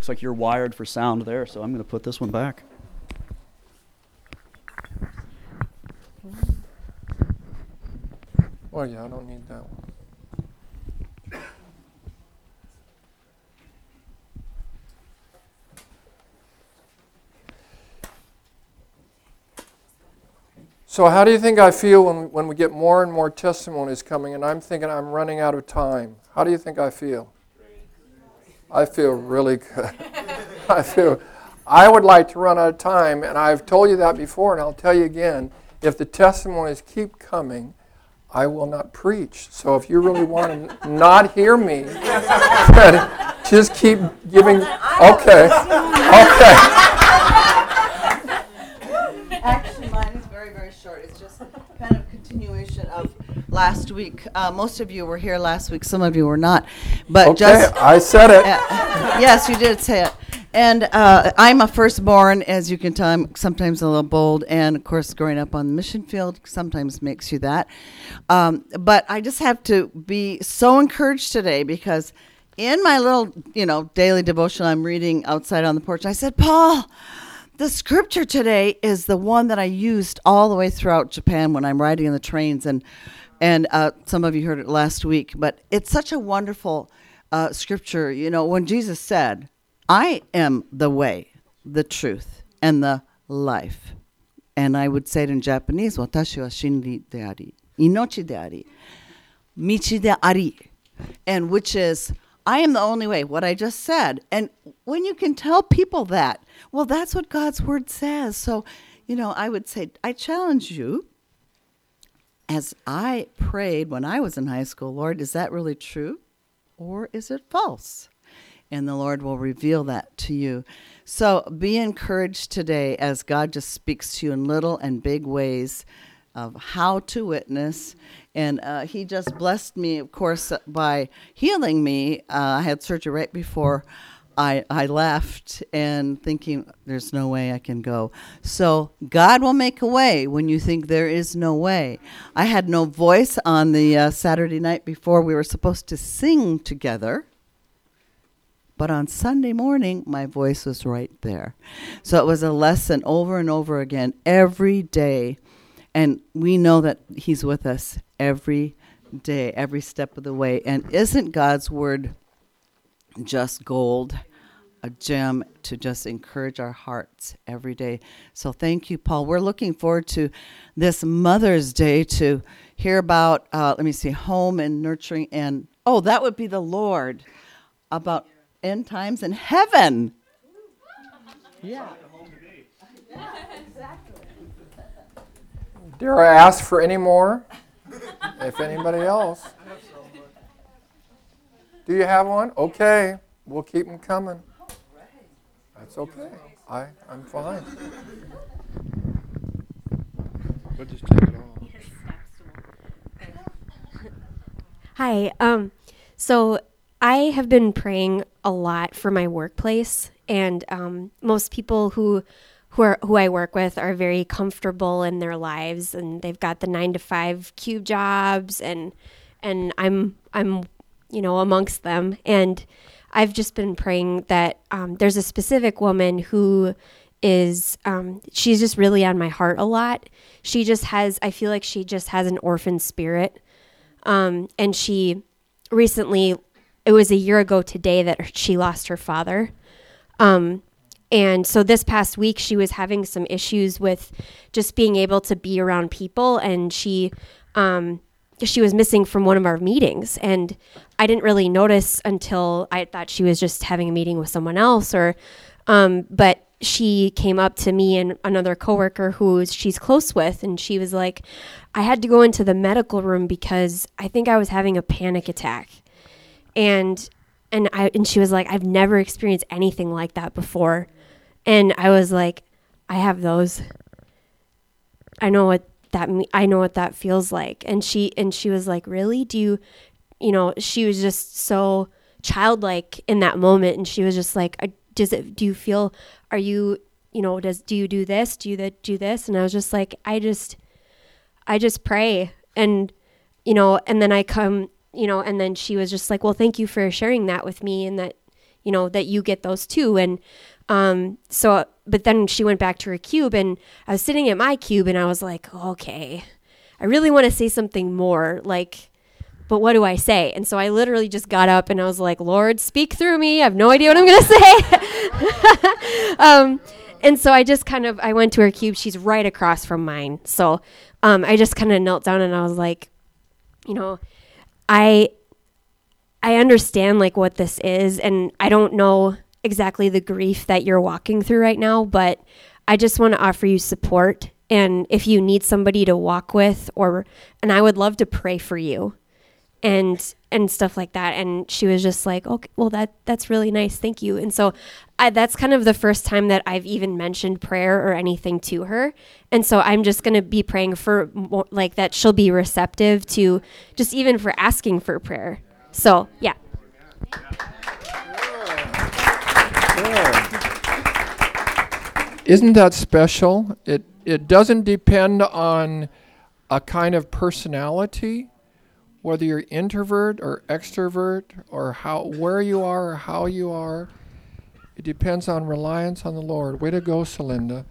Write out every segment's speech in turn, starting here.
Looks like you're wired for sound there, so I'm going to put this one back. Well, yeah, I don't need that one. So, how do you think I feel when, when we get more and more testimonies coming and I'm thinking I'm running out of time? How do you think I feel? I feel really good. I feel I would like to run out of time, and I've told you that before, and I'll tell you again. If the testimonies keep coming, I will not preach. So if you really want to not hear me, just keep giving. Okay. Okay. Actually, mine is very, very short. It's just kind of continuation of last week. Uh, most of you were here last week. Some of you were not. But Okay, just I said it. uh, yes, you did say it. And uh, I'm a firstborn, as you can tell. I'm sometimes a little bold, and of course, growing up on the mission field sometimes makes you that. Um, but I just have to be so encouraged today because in my little, you know, daily devotion I'm reading outside on the porch, I said, Paul. The scripture today is the one that I used all the way throughout Japan when I'm riding in the trains, and and uh, some of you heard it last week. But it's such a wonderful uh, scripture. You know, when Jesus said, "I am the way, the truth, and the life," and I would say it in Japanese, "Watashi wa shinri de ari, inochi de ari, michi de ari," and which is I am the only way, what I just said. And when you can tell people that, well, that's what God's word says. So, you know, I would say, I challenge you, as I prayed when I was in high school, Lord, is that really true or is it false? And the Lord will reveal that to you. So be encouraged today as God just speaks to you in little and big ways of how to witness. And uh, He just blessed me, of course, by healing me. Uh, I had surgery right before I, I left and thinking, there's no way I can go. So God will make a way when you think there is no way. I had no voice on the uh, Saturday night before we were supposed to sing together. But on Sunday morning, my voice was right there. So it was a lesson over and over again every day. And we know that He's with us every day, every step of the way. And isn't God's word just gold? A gem to just encourage our hearts every day. So thank you, Paul. We're looking forward to this Mother's Day to hear about, uh, let me see, home and nurturing. And oh, that would be the Lord about end times in heaven. Yeah. Dare I ask for any more? If anybody else. Do you have one? Okay, we'll keep them coming. That's okay. I, I'm fine. We'll just take it all. Hi. Um, so I have been praying a lot for my workplace, and um, most people who who are who I work with are very comfortable in their lives, and they've got the nine to five cube jobs, and and I'm I'm you know amongst them, and I've just been praying that um, there's a specific woman who is um, she's just really on my heart a lot. She just has I feel like she just has an orphan spirit, um, and she recently it was a year ago today that she lost her father. Um, and so this past week, she was having some issues with just being able to be around people, and she um, she was missing from one of our meetings, and I didn't really notice until I thought she was just having a meeting with someone else, or um, but she came up to me and another coworker who she's close with, and she was like, "I had to go into the medical room because I think I was having a panic attack," and and I and she was like, "I've never experienced anything like that before." And I was like, I have those. I know what that me- I know what that feels like. And she and she was like, "Really? Do you you know, she was just so childlike in that moment and she was just like, "I- "Does it do you feel are you, you know, does do you do this? Do you that do this?" And I was just like, "I just I just pray." And you know, and then I come, you know, and then she was just like, "Well, thank you for sharing that with me and that you know, that you get those too. And um, so, but then she went back to her cube, and I was sitting at my cube, and I was like, okay, I really want to say something more, like, but what do I say? And so I literally just got up and I was like, Lord, speak through me. I have no idea what I'm going to say. um, and so I just kind of I went to her cube. She's right across from mine. So um, I just kind of knelt down and I was like, you know, I I understand like what this is, and I don't know exactly the grief that you're walking through right now, but I just want to offer you support. And if you need somebody to walk with, or and I would love to pray for you and and stuff like that. And she was just like okay well that that's really nice. Thank you. And so I, that's kind of the first time that i've even mentioned prayer or anything to her. And so i'm just going to be praying for more, like that she'll be receptive to just even for asking for prayer. So yeah Isn't that special? It it doesn't depend on a kind of personality, whether you're introvert or extrovert or how where you are or how you are. It depends on reliance on the Lord. Way to go, Celinda.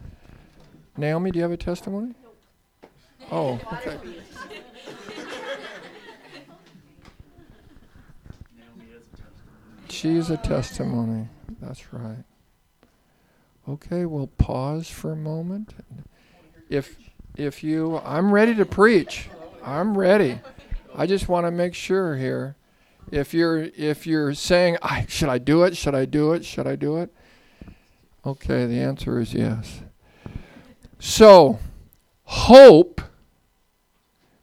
Naomi, do you have a testimony? Oh, okay. She's a testimony. That's right. Okay, we'll pause for a moment. If if you I'm ready to preach. I'm ready. I just want to make sure here. If you're if you're saying, I, should I do it? Should I do it? Should I do it? Okay, the answer is yes. So, hope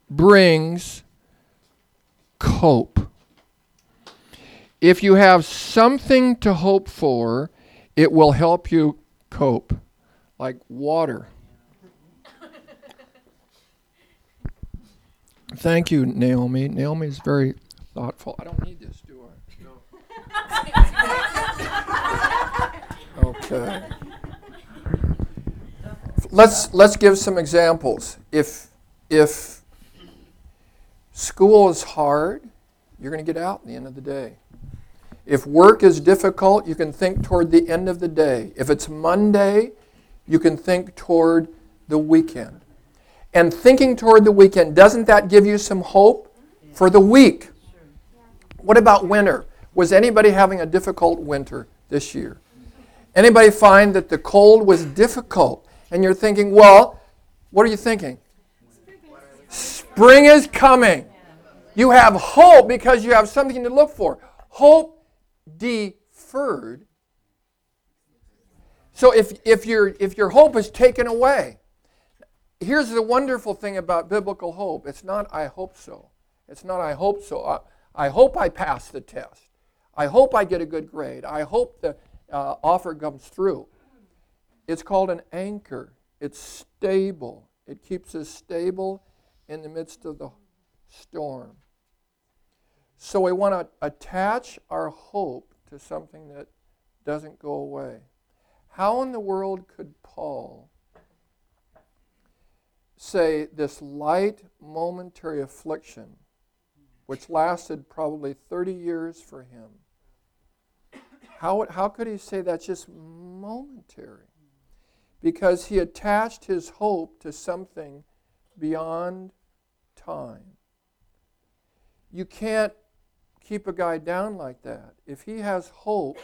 brings cope. If you have something to hope for, it will help you cope, like water. Thank you, Naomi. Naomi is very thoughtful. I don't need this, do I? okay. Let's let's give some examples. If if school is hard, you're going to get out at the end of the day. If work is difficult, you can think toward the end of the day. If it's Monday, you can think toward the weekend. And thinking toward the weekend, doesn't that give you some hope for the week? What about winter? Was anybody having a difficult winter this year? Anybody find that the cold was difficult? And you're thinking, well, what are you thinking? Spring is coming. You have hope because you have something to look for. Hope deferred. So if, if, your, if your hope is taken away, here's the wonderful thing about biblical hope it's not, I hope so. It's not, I hope so. I, I hope I pass the test. I hope I get a good grade. I hope the uh, offer comes through. It's called an anchor. It's stable. It keeps us stable in the midst of the storm. So we want to attach our hope to something that doesn't go away. How in the world could Paul say this light momentary affliction, which lasted probably 30 years for him, how, how could he say that's just momentary? Because he attached his hope to something beyond time. You can't keep a guy down like that. If he has hope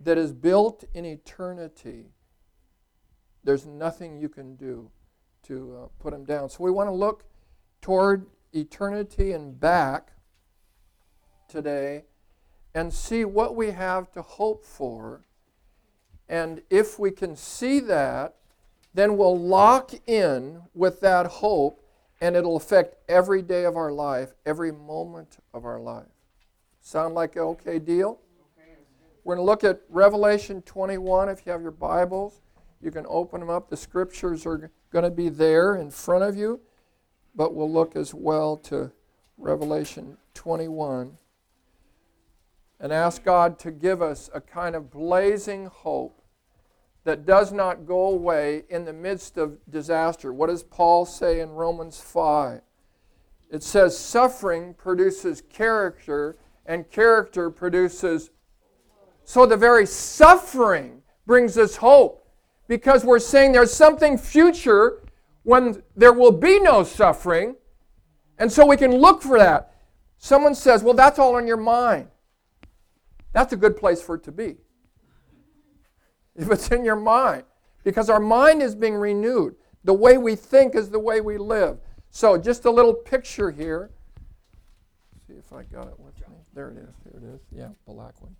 that is built in eternity, there's nothing you can do to uh, put him down. So we want to look toward eternity and back today and see what we have to hope for. And if we can see that, then we'll lock in with that hope and it'll affect every day of our life, every moment of our life. Sound like an okay deal? We're going to look at Revelation 21. If you have your Bibles, you can open them up. The scriptures are going to be there in front of you, but we'll look as well to Revelation 21 and ask God to give us a kind of blazing hope that does not go away in the midst of disaster. What does Paul say in Romans 5? It says, Suffering produces character, and character produces So the very suffering brings us hope because we're saying there's something future when there will be no suffering. And so we can look for that. Someone says, Well, that's all in your mind. That's a good place for it to be. If it's in your mind, because our mind is being renewed. The way we think is the way we live. So, just a little picture here. See if I got it. There it is. There it is. Yeah, black one.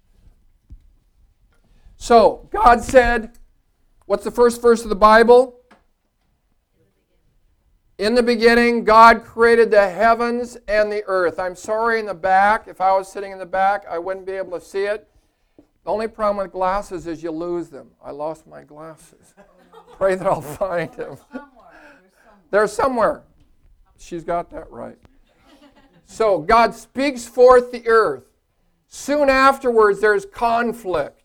So, God said, what's the first verse of the Bible? In the beginning, God created the heavens and the earth. I'm sorry in the back. If I was sitting in the back, I wouldn't be able to see it. The only problem with glasses is you lose them. I lost my glasses. Pray that I'll find them. They're somewhere. She's got that right. So God speaks forth the earth. Soon afterwards, there's conflict.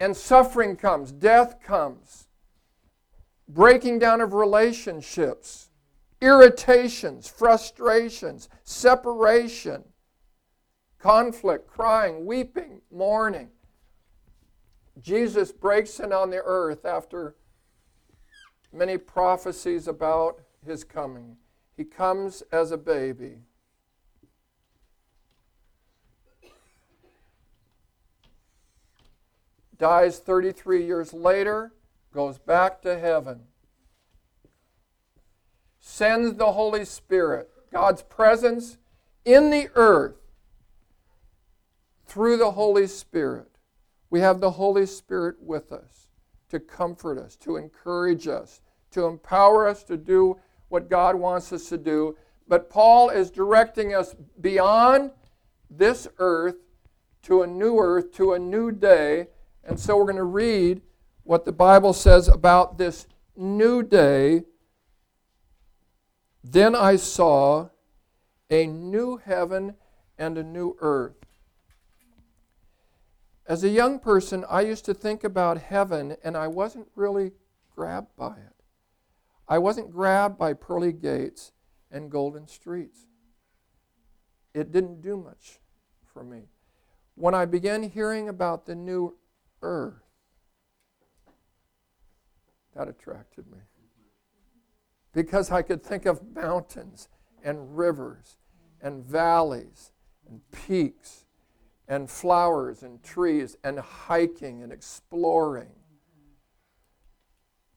And suffering comes, death comes, breaking down of relationships, irritations, frustrations, separation, conflict, crying, weeping, mourning. Jesus breaks in on the earth after many prophecies about his coming. He comes as a baby. Dies 33 years later, goes back to heaven. Sends the Holy Spirit, God's presence in the earth through the Holy Spirit. We have the Holy Spirit with us to comfort us, to encourage us, to empower us to do what God wants us to do. But Paul is directing us beyond this earth to a new earth, to a new day. And so we're going to read what the Bible says about this new day. Then I saw a new heaven and a new earth. As a young person, I used to think about heaven and I wasn't really grabbed by it. I wasn't grabbed by pearly gates and golden streets. It didn't do much for me. When I began hearing about the new earth, that attracted me. Because I could think of mountains and rivers and valleys and peaks and flowers and trees and hiking and exploring.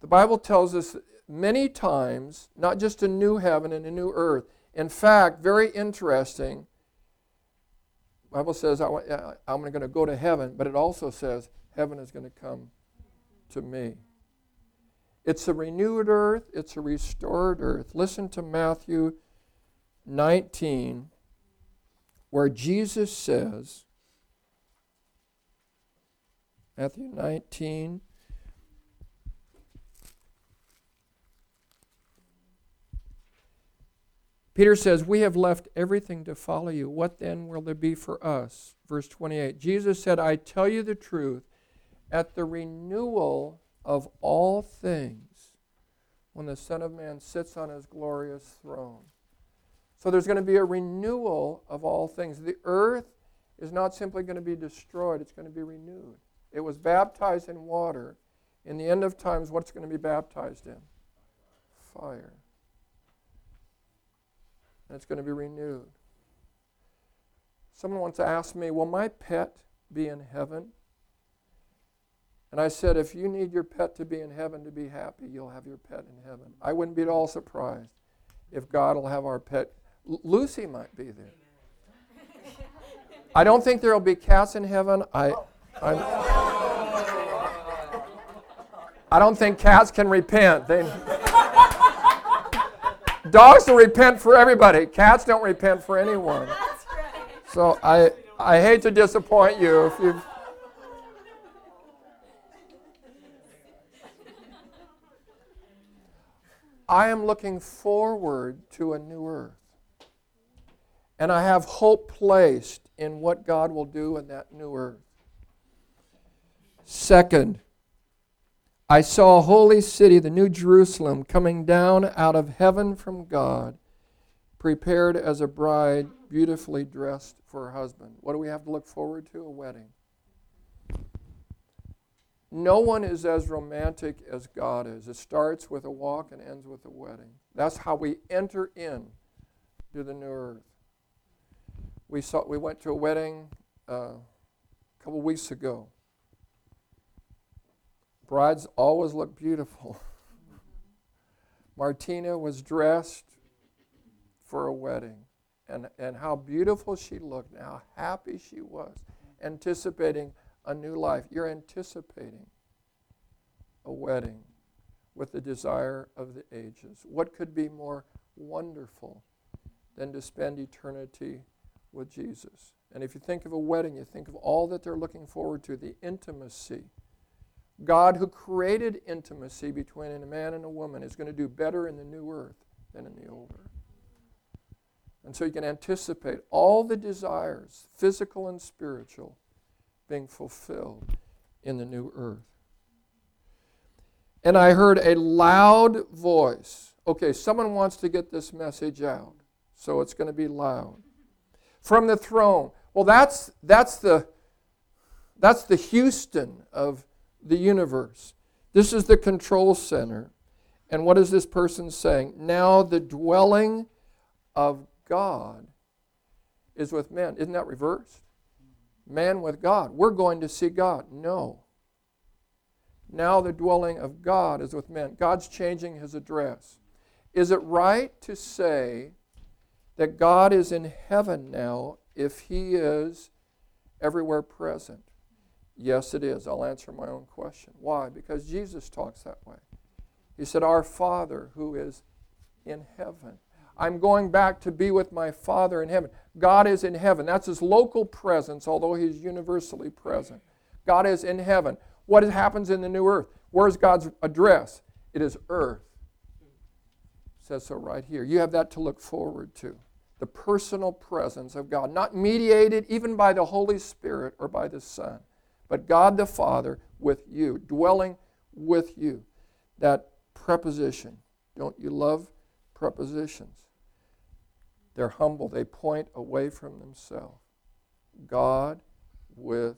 The Bible tells us many times, not just a new heaven and a new earth. In fact, very interesting, Bible says, uh, I'm going to go to heaven, but it also says, heaven is going to come to me. It's a renewed earth, it's a restored earth. Listen to Matthew 19, where Jesus says, Matthew 19, Peter says, We have left everything to follow you. What then will there be for us? Verse 28 Jesus said, I tell you the truth, at the renewal of all things, when the Son of Man sits on his glorious throne. So there's going to be a renewal of all things. The earth is not simply going to be destroyed, it's going to be renewed. It was baptized in water. In the end of times, what's going to be baptized in? Fire and it's going to be renewed. Someone once asked me, Will my pet be in heaven? And I said, If you need your pet to be in heaven to be happy, you'll have your pet in heaven. I wouldn't be at all surprised if God will have our pet. L- Lucy might be there. I don't think there will be cats in heaven. I, I'm, I don't think cats can repent. They, Dogs will repent for everybody. Cats don't repent for anyone. So I, I hate to disappoint you if you've. I am looking forward to a new earth. And I have hope placed in what God will do in that new earth. Second, I saw a holy city, the New Jerusalem, coming down out of heaven from God, prepared as a bride, beautifully dressed for her husband. What do we have to look forward to? A wedding. No one is as romantic as God is. It starts with a walk and ends with a wedding. That's how we enter in to the new earth. We saw we went to a wedding uh, a couple weeks ago. Brides always look beautiful. Martina was dressed for a wedding, and, and how beautiful she looked, and how happy she was, anticipating a new life. You're anticipating a wedding with the desire of the ages. What could be more wonderful than to spend eternity with Jesus? And if you think of a wedding, you think of all that they're looking forward to the intimacy. God, who created intimacy between a man and a woman, is going to do better in the new earth than in the old earth. And so you can anticipate all the desires, physical and spiritual, fulfilled in the new earth. And I heard a loud voice. Okay, someone wants to get this message out, so it's going to be loud. From the throne. Well, that's, that's, the, that's the Houston of the universe. This is the control center. And what is this person saying? Now the dwelling of God is with men. Isn't that reversed? Man with God. We're going to see God. No. Now the dwelling of God is with men. God's changing his address. Is it right to say that God is in heaven now if he is everywhere present? Yes, it is. I'll answer my own question. Why? Because Jesus talks that way. He said, Our Father who is in heaven. I'm going back to be with my Father in heaven. God is in heaven. That's his local presence, although he's universally present. God is in heaven. What happens in the new earth? Where's God's address? It is earth. It says so right here. You have that to look forward to. The personal presence of God, not mediated even by the Holy Spirit or by the Son, but God the Father with you, dwelling with you. That preposition. Don't you love prepositions? They're humble, they point away from themselves. God with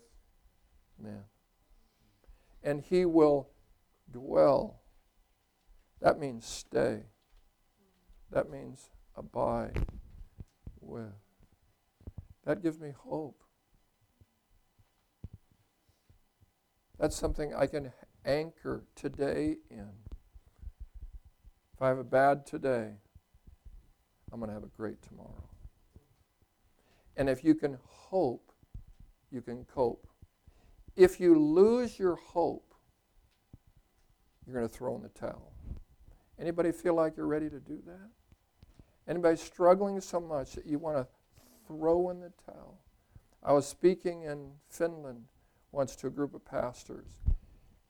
men. And he will dwell. That means stay. That means abide with. That gives me hope. That's something I can anchor today in. If I have a bad today, I'm going to have a great tomorrow. And if you can hope, you can cope. If you lose your hope, you're going to throw in the towel. Anybody feel like you're ready to do that? Anybody struggling so much that you want to throw in the towel? I was speaking in Finland once to a group of pastors.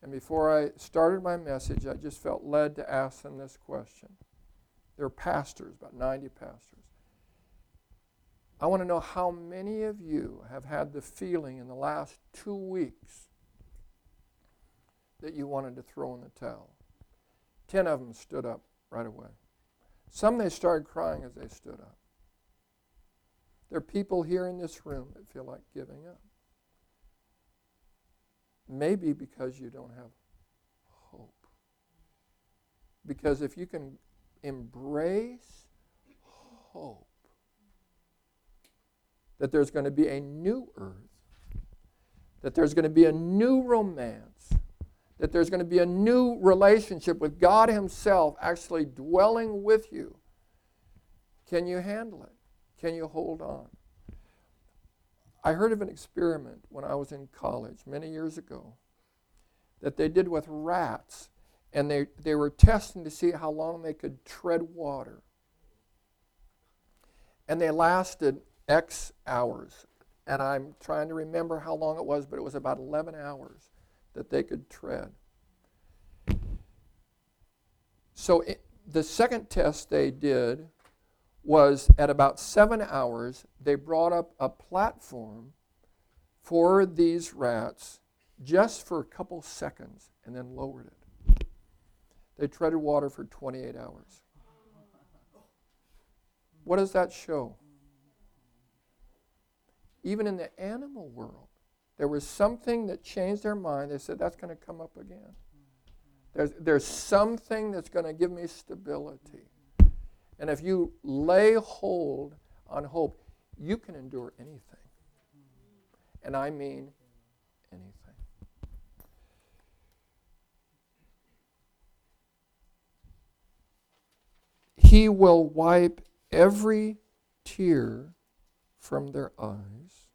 And before I started my message, I just felt led to ask them this question. They're pastors, about 90 pastors. I want to know how many of you have had the feeling in the last two weeks that you wanted to throw in the towel. Ten of them stood up right away. Some they started crying as they stood up. There are people here in this room that feel like giving up. Maybe because you don't have hope. Because if you can embrace hope, that there's going to be a new earth, that there's going to be a new romance, that there's going to be a new relationship with God Himself actually dwelling with you. Can you handle it? Can you hold on? I heard of an experiment when I was in college many years ago that they did with rats, and they, they were testing to see how long they could tread water. And they lasted X hours. And I'm trying to remember how long it was, but it was about 11 hours that they could tread. So it, the second test they did was at about seven hours, they brought up a platform for these rats just for a couple seconds and then lowered it. They treaded water for 28 hours. What does that show? Even in the animal world, There was something that changed their mind. They said, That's going to come up again. There's, there's something that's going to give me stability. And if you lay hold on hope, you can endure anything. And I mean anything. He will wipe every tear from their eyes.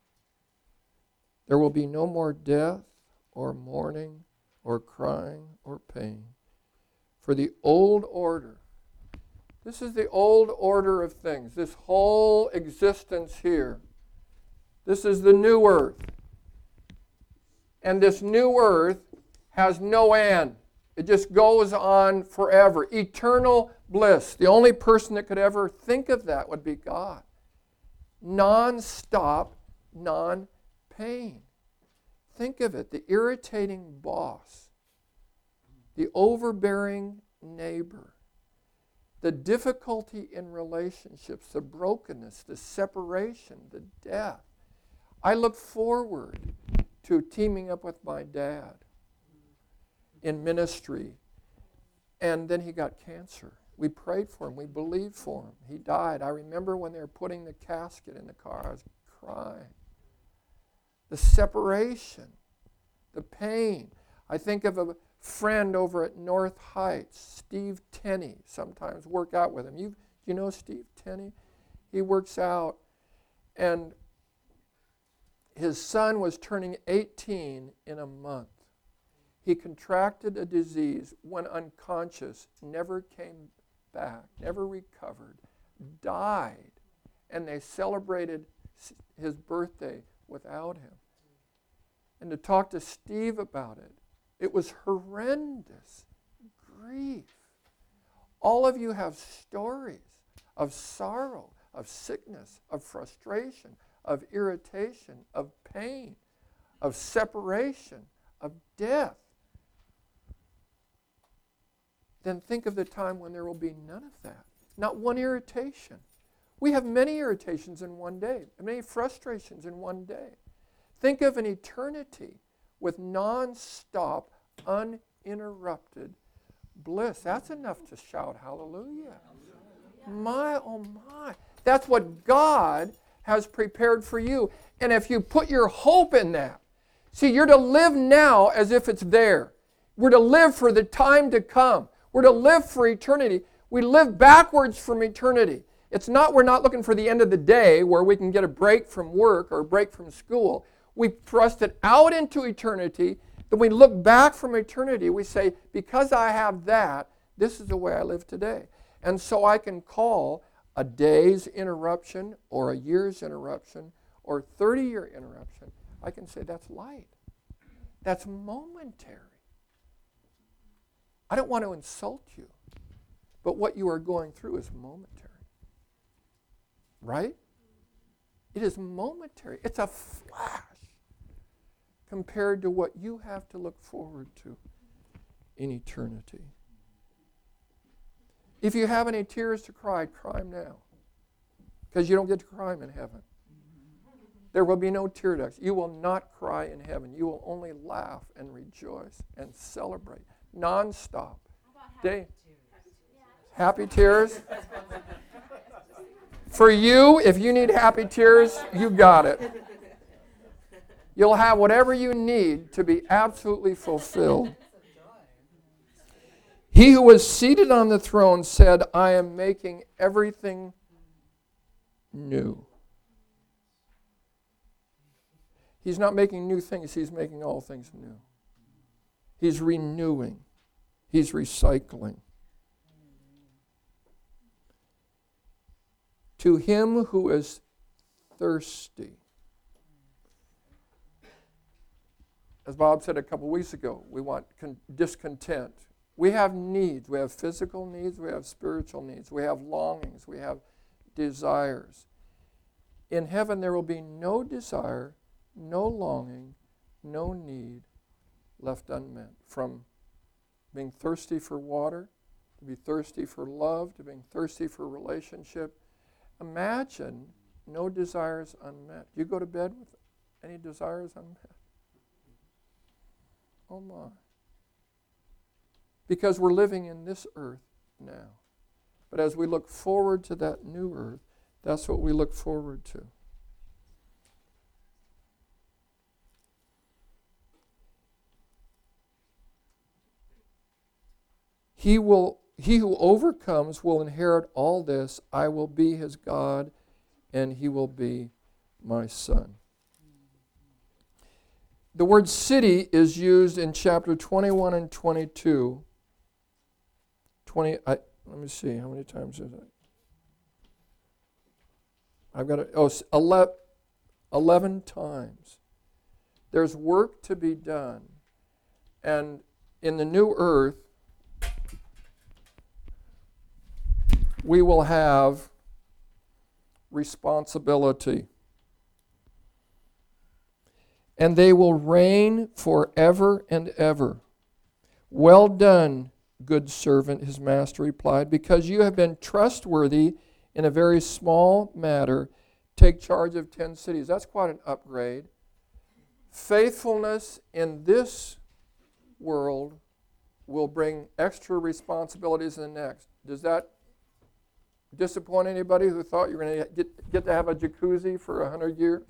There will be no more death or mourning or crying or pain. For the old order, this is the old order of things, this whole existence here. This is the new earth. And this new earth has no end. It just goes on forever. Eternal bliss. The only person that could ever think of that would be God. Non stop, non pain. Think of it the irritating boss, the overbearing neighbor, the difficulty in relationships, the brokenness, the separation, the death. I look forward to teaming up with my dad in ministry. And then he got cancer. We prayed for him. We believed for him. He died. I remember when they were putting the casket in the car, I was crying. The separation, the pain. I think of a friend over at North Heights, Steve Tenney. Sometimes work out with him. You, you know Steve Tenney? He works out. And his son was turning 18 in a month. He contracted a disease, went unconscious, never came back, never recovered, died, and they celebrated his birthday without him. And to talk to Steve about it, it was horrendous grief. All of you have stories of sorrow, of sickness, of frustration, of irritation, of pain, of separation, of death. Then think of the time when there will be none of that. Not one irritation. We have many irritations in one day, many frustrations in one day. Think of an eternity with non stop, uninterrupted bliss. That's enough to shout hallelujah. My, oh my. That's what God has prepared for you. And if you put your hope in that, see, you're to live now as if it's there. We're to live for the time to come. We're to live for eternity. We live backwards from eternity. It's not, we're not looking for the end of the day where we can get a break from work or a break from school. We thrust it out into eternity. Then we look back from eternity. We say, because I have that, this is the way I live today. And so I can call a day's interruption or a year's interruption or 30 year interruption. I can say that's light. That's momentary. I don't want to insult you, but what you are going through is momentary. Right? It is momentary. It's a flash compared to what you have to look forward to in eternity. If you have any tears to cry, cry them now. Because you don't get to cry them in heaven. There will be no tear ducts. You will not cry in heaven. You will only laugh and rejoice and celebrate nonstop. Day. Happy tears. For you, if you need happy tears, you got it. You'll have whatever you need to be absolutely fulfilled. He who was seated on the throne said, I am making everything new. He's not making new things, he's making all things new. He's renewing, he's recycling. To him who is thirsty. As Bob said a couple weeks ago, we want con- discontent. We have needs. We have physical needs, we have spiritual needs, we have longings, we have desires. In heaven, there will be no desire, no longing, no need left unmet. From being thirsty for water, to be thirsty for love, to being thirsty for relationship. Imagine no desires unmet. Do you go to bed with any desires unmet? Oh my. Because we're living in this earth now. But as we look forward to that new earth, that's what we look forward to. He will he who overcomes will inherit all this. I will be his God and he will be my son. The word city is used in chapter 21 and 22. 20 I, let me see how many times is it? I've got it. Oh, 11, 11 times. There's work to be done. And in the new earth, we will have responsibility. And they will reign forever and ever. Well done, good servant, his master replied, because you have been trustworthy in a very small matter. Take charge of 10 cities. That's quite an upgrade. Faithfulness in this world will bring extra responsibilities in the next. Does that disappoint anybody who thought you were going to get, get to have a jacuzzi for 100 years?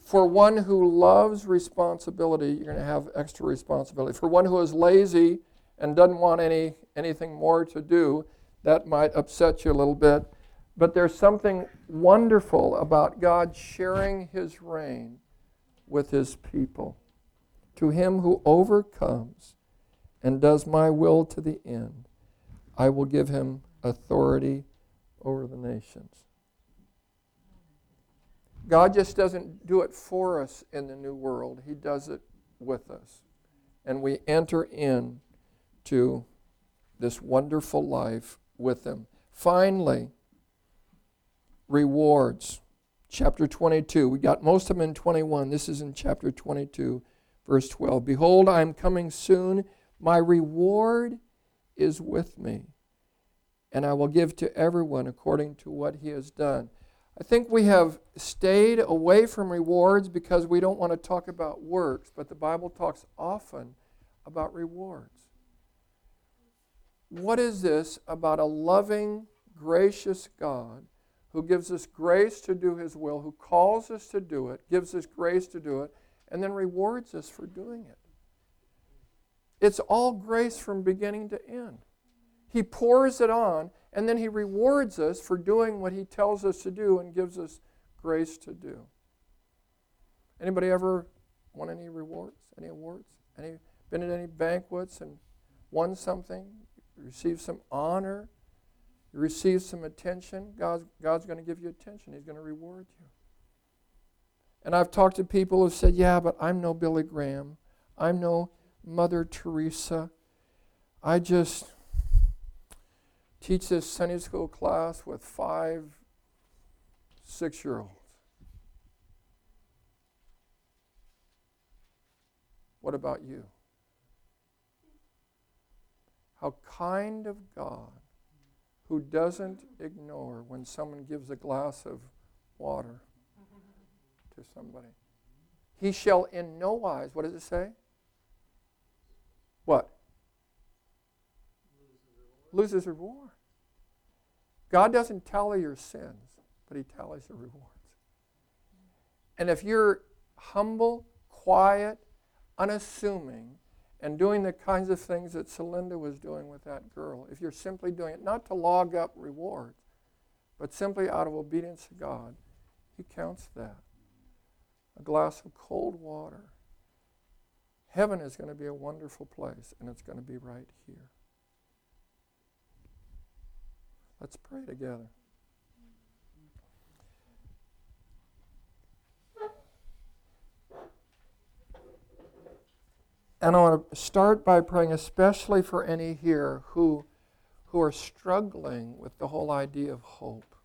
For one who loves responsibility, you're going to have extra responsibility. For one who is lazy and doesn't want any, anything more to do, that might upset you a little bit. But there's something wonderful about God sharing his reign with his people. To him who overcomes and does my will to the end, I will give him authority over the nations. God just doesn't do it for us in the new world, He does it with us. And we enter in to this wonderful life with Him. Finally, rewards. Chapter 22. We got most of them in 21. This is in chapter 22, verse 12. Behold, I am coming soon. My reward is with me, and I will give to everyone according to what he has done. I think we have stayed away from rewards because we don't want to talk about works, but the Bible talks often about rewards. What is this about a loving, gracious God who gives us grace to do his will, who calls us to do it, gives us grace to do it, and then rewards us for doing it? It's all grace from beginning to end. He pours it on, and then He rewards us for doing what He tells us to do and gives us grace to do. Anybody ever won any rewards, any awards? Any been at any banquets and won something? Received some honor? You received some attention? God's, God's going to give you attention. He's going to reward you. And I've talked to people who said, Yeah, but I'm no Billy Graham. I'm no Mother Teresa. I just teach this Sunday school class with five six year olds. What about you? How kind of God who doesn't ignore when someone gives a glass of water to somebody. He shall in no wise, what does it say? What? Loses reward. God doesn't tally your sins, but He tallies your rewards. And if you're humble, quiet, unassuming, and doing the kinds of things that Celinda was doing with that girl, if you're simply doing it not to log up rewards, but simply out of obedience to God, He counts that. A glass of cold water. Heaven is going to be a wonderful place, and it's going to be right here. Let's pray together. And I want to start by praying, especially for any here who, who are struggling with the whole idea of hope.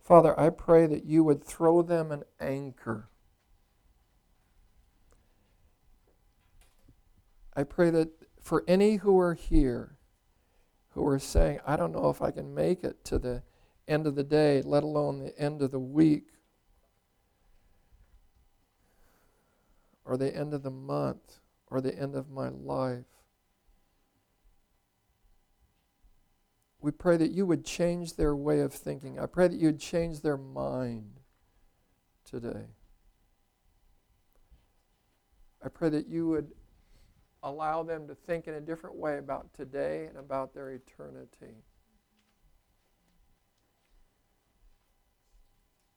Father, I pray that you would throw them an anchor. I pray that for any who are here who are saying, I don't know if I can make it to the end of the day, let alone the end of the week or the end of the month or the end of my life. We pray that you would change their way of thinking. I pray that you would change their mind today. I pray that you would allow them to think in a different way about today and about their eternity.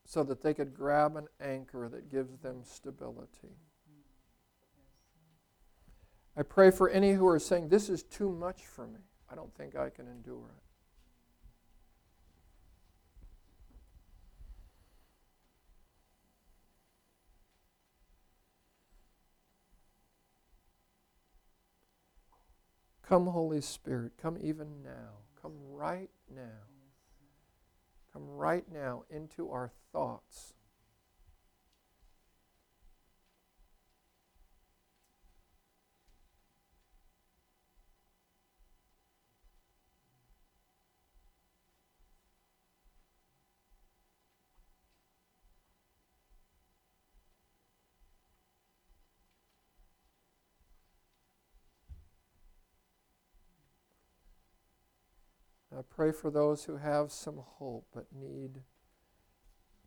So that they could grab an anchor that gives them stability. I pray for any who are saying, This is too much for me. I don't think I can endure it. Come, Holy Spirit, come even now. Come right now. Come right now into our thoughts. Pray for those who have some hope but need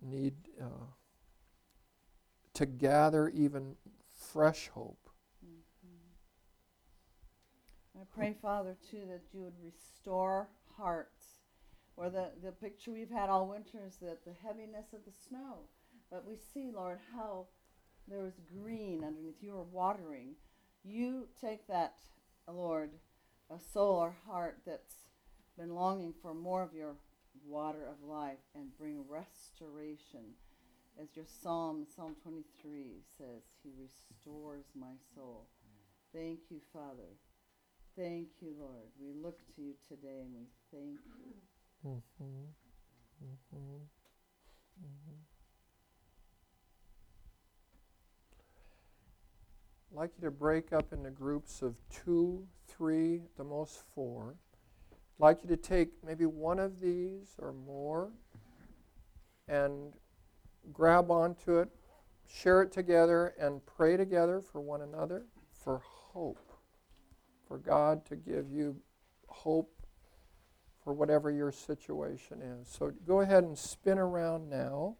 need uh, to gather even fresh hope. I pray, Father, too, that you would restore hearts. Or the, the picture we've had all winter is that the heaviness of the snow. But we see, Lord, how there was green underneath. You were watering. You take that, Lord, a soul or heart that's been longing for more of your water of life and bring restoration. As your psalm, Psalm 23 says, He restores my soul. Thank you, Father. Thank you, Lord. We look to you today and we thank you. Mhm. Mhm. Mhm. I'd like you to break up into groups of two, three, the most four. Like you to take maybe one of these or more and grab onto it, share it together, and pray together for one another for hope, for God to give you hope for whatever your situation is. So go ahead and spin around now.